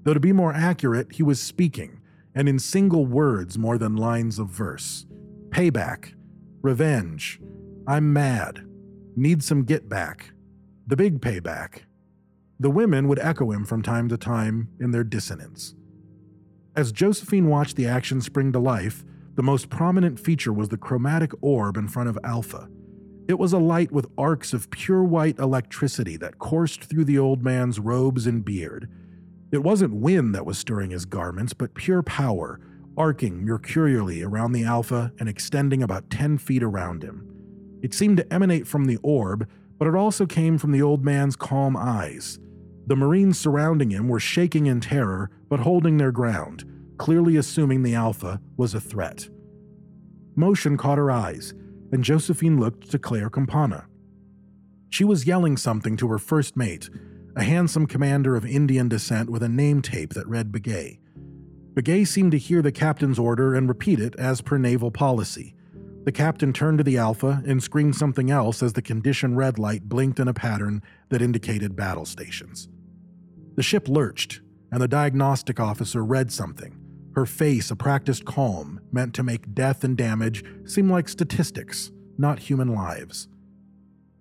Though to be more accurate, he was speaking, and in single words more than lines of verse. Payback. Revenge. I'm mad. Need some get back. The big payback. The women would echo him from time to time in their dissonance. As Josephine watched the action spring to life, the most prominent feature was the chromatic orb in front of Alpha. It was a light with arcs of pure white electricity that coursed through the old man's robes and beard. It wasn't wind that was stirring his garments, but pure power, arcing mercurially around the Alpha and extending about 10 feet around him. It seemed to emanate from the orb, but it also came from the old man's calm eyes. The Marines surrounding him were shaking in terror, but holding their ground, clearly assuming the Alpha was a threat. Motion caught her eyes, and Josephine looked to Claire Campana. She was yelling something to her first mate, a handsome commander of Indian descent with a name tape that read Begay. Begay seemed to hear the captain's order and repeat it as per naval policy. The captain turned to the Alpha and screamed something else as the condition red light blinked in a pattern that indicated battle stations. The ship lurched, and the diagnostic officer read something, her face a practiced calm meant to make death and damage seem like statistics, not human lives.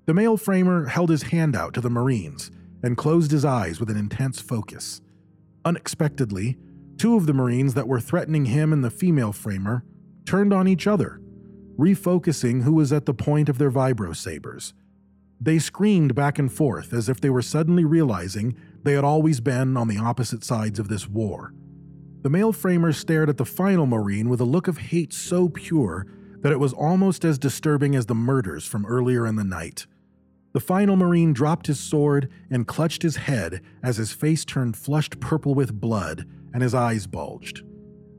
The male framer held his hand out to the Marines and closed his eyes with an intense focus. Unexpectedly, two of the Marines that were threatening him and the female framer turned on each other, refocusing who was at the point of their vibro sabers. They screamed back and forth as if they were suddenly realizing they had always been on the opposite sides of this war. The male framer stared at the final Marine with a look of hate so pure that it was almost as disturbing as the murders from earlier in the night. The final Marine dropped his sword and clutched his head as his face turned flushed purple with blood and his eyes bulged.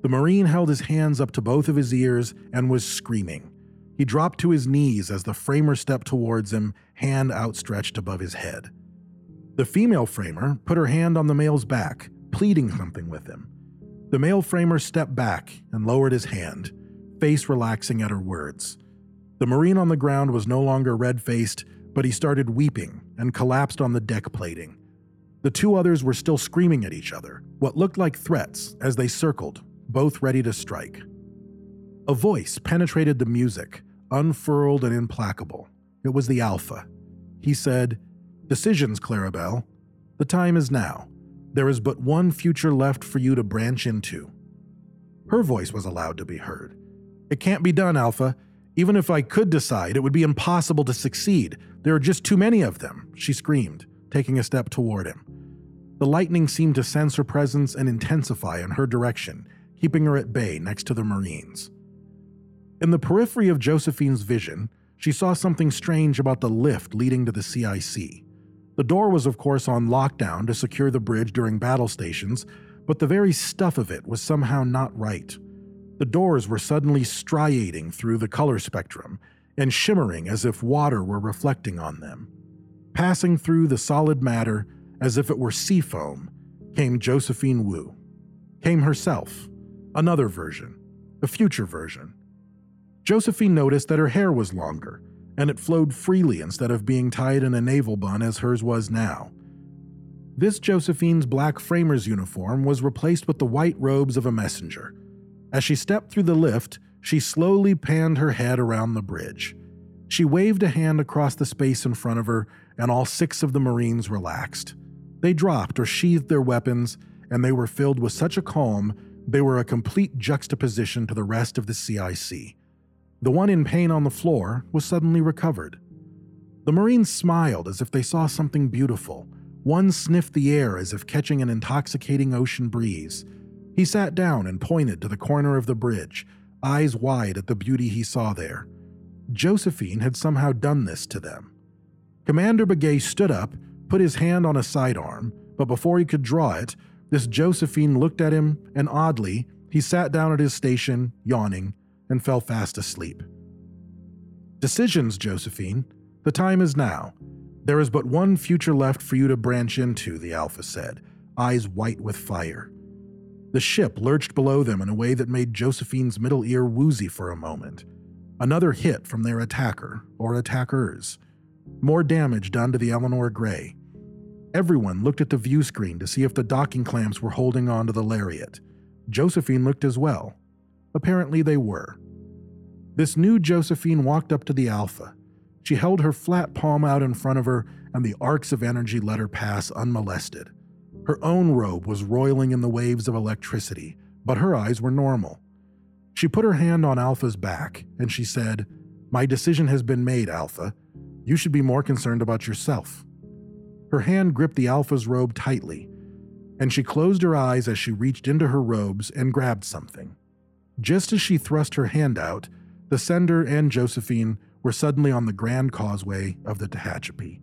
The Marine held his hands up to both of his ears and was screaming. He dropped to his knees as the framer stepped towards him, hand outstretched above his head. The female framer put her hand on the male's back, pleading something with him. The male framer stepped back and lowered his hand, face relaxing at her words. The Marine on the ground was no longer red faced, but he started weeping and collapsed on the deck plating. The two others were still screaming at each other, what looked like threats as they circled, both ready to strike. A voice penetrated the music, unfurled and implacable. It was the Alpha. He said, Decisions, Clarabelle. The time is now. There is but one future left for you to branch into. Her voice was allowed to be heard. It can't be done, Alpha. Even if I could decide, it would be impossible to succeed. There are just too many of them, she screamed, taking a step toward him. The lightning seemed to sense her presence and intensify in her direction, keeping her at bay next to the Marines. In the periphery of Josephine's vision, she saw something strange about the lift leading to the CIC. The door was, of course, on lockdown to secure the bridge during battle stations, but the very stuff of it was somehow not right. The doors were suddenly striating through the color spectrum and shimmering as if water were reflecting on them. Passing through the solid matter as if it were sea foam came Josephine Wu. Came herself, another version, a future version. Josephine noticed that her hair was longer and it flowed freely instead of being tied in a naval bun as hers was now. This Josephine's black framer's uniform was replaced with the white robes of a messenger. As she stepped through the lift, she slowly panned her head around the bridge. She waved a hand across the space in front of her, and all six of the Marines relaxed. They dropped or sheathed their weapons, and they were filled with such a calm they were a complete juxtaposition to the rest of the CIC. The one in pain on the floor was suddenly recovered. The Marines smiled as if they saw something beautiful. One sniffed the air as if catching an intoxicating ocean breeze. He sat down and pointed to the corner of the bridge, eyes wide at the beauty he saw there. Josephine had somehow done this to them. Commander Begay stood up, put his hand on a sidearm, but before he could draw it, this Josephine looked at him, and oddly, he sat down at his station, yawning, and fell fast asleep. Decisions, Josephine. The time is now. There is but one future left for you to branch into, the Alpha said, eyes white with fire. The ship lurched below them in a way that made Josephine's middle ear woozy for a moment. Another hit from their attacker, or attackers. More damage done to the Eleanor Gray. Everyone looked at the view screen to see if the docking clamps were holding on to the lariat. Josephine looked as well. Apparently, they were. This new Josephine walked up to the Alpha. She held her flat palm out in front of her, and the arcs of energy let her pass unmolested. Her own robe was roiling in the waves of electricity, but her eyes were normal. She put her hand on Alpha's back, and she said, My decision has been made, Alpha. You should be more concerned about yourself. Her hand gripped the Alpha's robe tightly, and she closed her eyes as she reached into her robes and grabbed something. Just as she thrust her hand out, the sender and Josephine were suddenly on the grand causeway of the Tehachapi.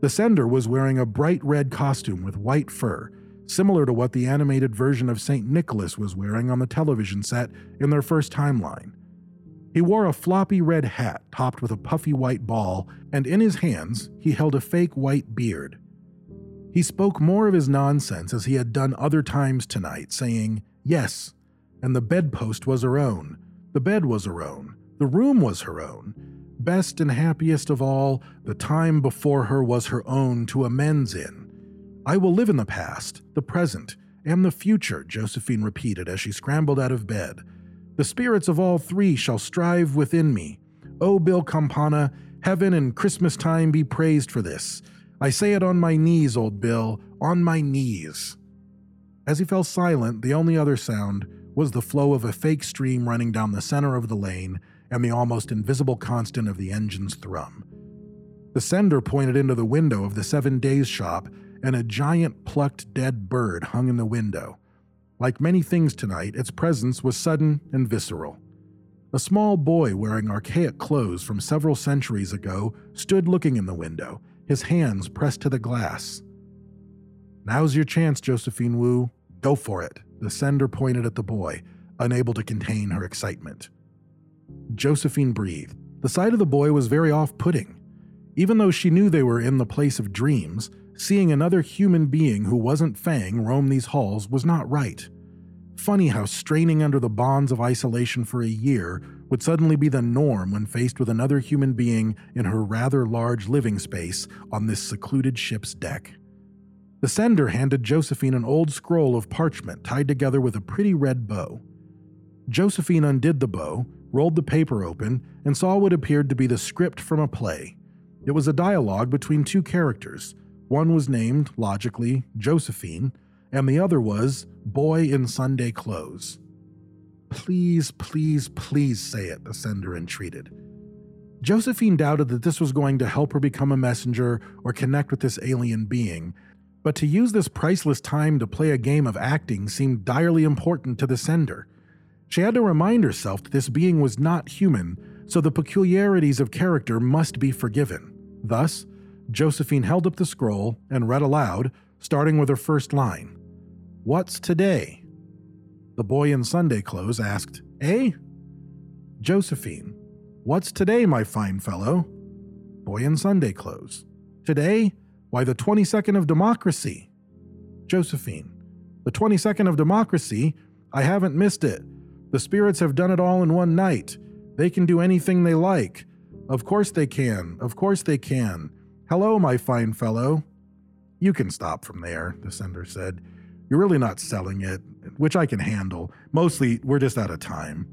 The sender was wearing a bright red costume with white fur, similar to what the animated version of St. Nicholas was wearing on the television set in their first timeline. He wore a floppy red hat topped with a puffy white ball, and in his hands he held a fake white beard. He spoke more of his nonsense as he had done other times tonight, saying, Yes, and the bedpost was her own, the bed was her own, the room was her own. Best and happiest of all, the time before her was her own to amends in. I will live in the past, the present, and the future, Josephine repeated as she scrambled out of bed. The spirits of all three shall strive within me. O Bill Campana, heaven and Christmas time be praised for this. I say it on my knees, old Bill, on my knees. As he fell silent, the only other sound was the flow of a fake stream running down the center of the lane and the almost invisible constant of the engine's thrum. The sender pointed into the window of the Seven Days shop, and a giant plucked dead bird hung in the window. Like many things tonight, its presence was sudden and visceral. A small boy wearing archaic clothes from several centuries ago stood looking in the window, his hands pressed to the glass. Now's your chance, Josephine Wu. Go for it. The sender pointed at the boy, unable to contain her excitement. Josephine breathed. The sight of the boy was very off putting. Even though she knew they were in the place of dreams, seeing another human being who wasn't Fang roam these halls was not right. Funny how straining under the bonds of isolation for a year would suddenly be the norm when faced with another human being in her rather large living space on this secluded ship's deck. The sender handed Josephine an old scroll of parchment tied together with a pretty red bow. Josephine undid the bow, rolled the paper open, and saw what appeared to be the script from a play. It was a dialogue between two characters. One was named, logically, Josephine, and the other was Boy in Sunday Clothes. Please, please, please say it, the sender entreated. Josephine doubted that this was going to help her become a messenger or connect with this alien being, but to use this priceless time to play a game of acting seemed direly important to the sender. She had to remind herself that this being was not human, so the peculiarities of character must be forgiven. Thus, Josephine held up the scroll and read aloud, starting with her first line What's today? The boy in Sunday clothes asked, Eh? Josephine, what's today, my fine fellow? Boy in Sunday clothes. Today? Why, the 22nd of democracy. Josephine, the 22nd of democracy? I haven't missed it. The spirits have done it all in one night. They can do anything they like. Of course they can. Of course they can. Hello, my fine fellow. You can stop from there, the sender said. You're really not selling it, which I can handle. Mostly, we're just out of time.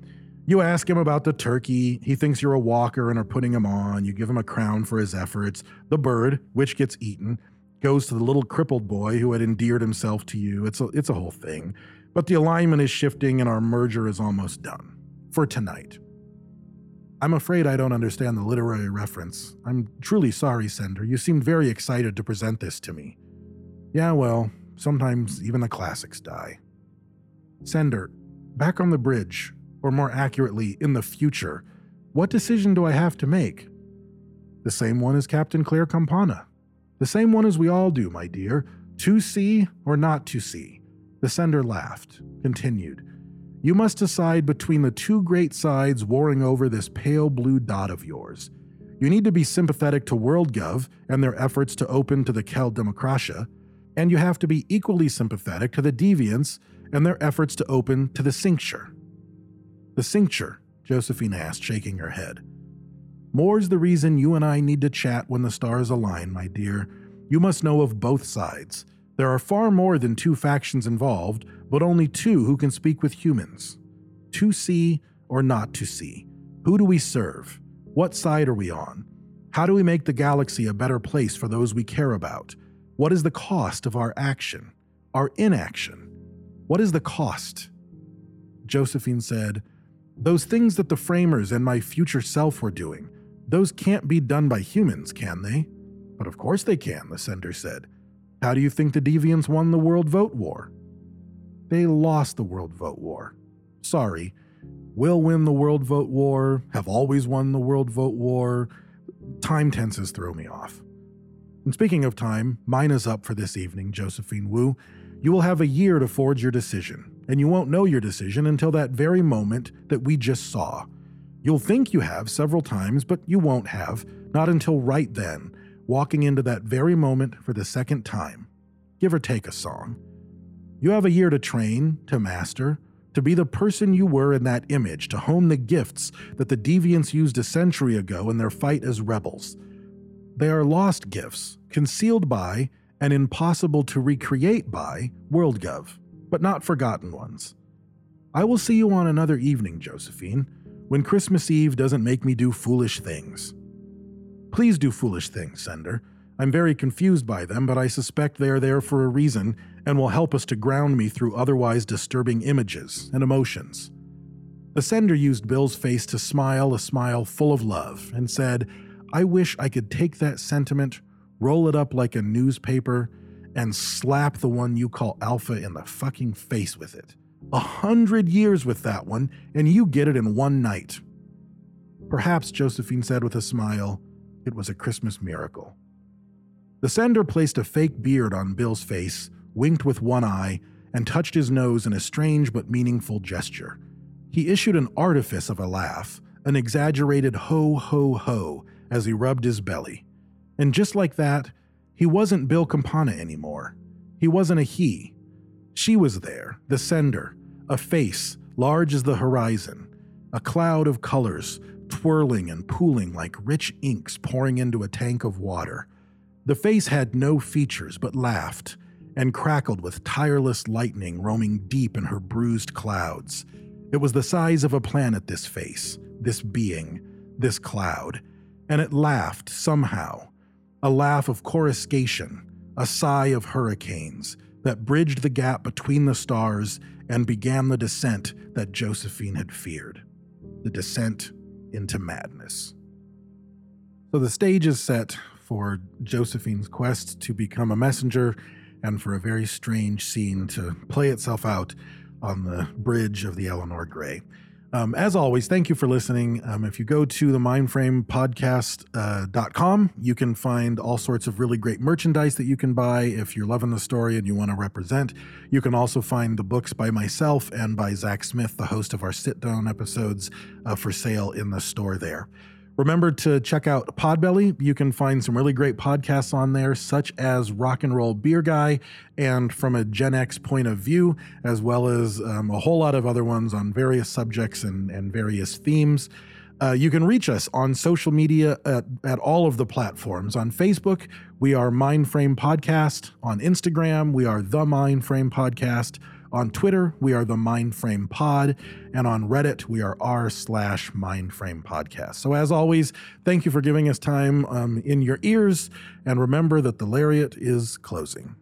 You ask him about the turkey. He thinks you're a walker and are putting him on. You give him a crown for his efforts. The bird, which gets eaten, goes to the little crippled boy who had endeared himself to you. It's a, it's a whole thing. But the alignment is shifting and our merger is almost done. For tonight. I'm afraid I don't understand the literary reference. I'm truly sorry, Sender. You seemed very excited to present this to me. Yeah, well, Sometimes even the classics die. Sender, back on the bridge, or more accurately, in the future, what decision do I have to make? The same one as Captain Claire Campana. The same one as we all do, my dear. To see or not to see. The sender laughed, continued. You must decide between the two great sides warring over this pale blue dot of yours. You need to be sympathetic to WorldGov and their efforts to open to the Kel Democratia, and you have to be equally sympathetic to the deviants and their efforts to open to the cincture. The cincture, Josephine asked, shaking her head. More's the reason you and I need to chat when the stars align, my dear. You must know of both sides. There are far more than two factions involved, but only two who can speak with humans. To see or not to see. Who do we serve? What side are we on? How do we make the galaxy a better place for those we care about? What is the cost of our action, our inaction? What is the cost? Josephine said, Those things that the framers and my future self were doing, those can't be done by humans, can they? But of course they can, the sender said. How do you think the Deviants won the World Vote War? They lost the World Vote War. Sorry. Will win the World Vote War, have always won the World Vote War. Time tenses throw me off. And speaking of time, mine is up for this evening, Josephine Wu. You will have a year to forge your decision, and you won't know your decision until that very moment that we just saw. You'll think you have several times, but you won't have, not until right then, walking into that very moment for the second time. give or take a song. You have a year to train, to master, to be the person you were in that image, to hone the gifts that the deviants used a century ago in their fight as rebels. They are lost gifts, concealed by and impossible to recreate by WorldGov, but not forgotten ones. I will see you on another evening, Josephine, when Christmas Eve doesn't make me do foolish things. Please do foolish things, Sender. I'm very confused by them, but I suspect they are there for a reason and will help us to ground me through otherwise disturbing images and emotions. The sender used Bill's face to smile a smile full of love and said, I wish I could take that sentiment, roll it up like a newspaper, and slap the one you call Alpha in the fucking face with it. A hundred years with that one, and you get it in one night. Perhaps, Josephine said with a smile, it was a Christmas miracle. The sender placed a fake beard on Bill's face, winked with one eye, and touched his nose in a strange but meaningful gesture. He issued an artifice of a laugh, an exaggerated ho ho ho, as he rubbed his belly. And just like that, he wasn't Bill Campana anymore. He wasn't a he. She was there, the sender, a face large as the horizon, a cloud of colors twirling and pooling like rich inks pouring into a tank of water. The face had no features but laughed and crackled with tireless lightning roaming deep in her bruised clouds. It was the size of a planet, this face, this being, this cloud, and it laughed somehow. A laugh of coruscation, a sigh of hurricanes that bridged the gap between the stars and began the descent that Josephine had feared the descent into madness. So the stage is set for Josephine's quest to become a messenger and for a very strange scene to play itself out on the bridge of the Eleanor Gray. Um, as always, thank you for listening. Um, if you go to the mindframepodcast.com, uh, you can find all sorts of really great merchandise that you can buy if you're loving the story and you want to represent. You can also find the books by myself and by Zach Smith, the host of our sit down episodes, uh, for sale in the store there. Remember to check out Podbelly. You can find some really great podcasts on there, such as Rock and Roll Beer Guy and From a Gen X Point of View, as well as um, a whole lot of other ones on various subjects and, and various themes. Uh, you can reach us on social media at, at all of the platforms. On Facebook, we are Mindframe Podcast. On Instagram, we are The Mindframe Podcast. On Twitter, we are the Mindframe Pod, and on Reddit, we are r slash Mindframe Podcast. So as always, thank you for giving us time um, in your ears, and remember that the lariat is closing.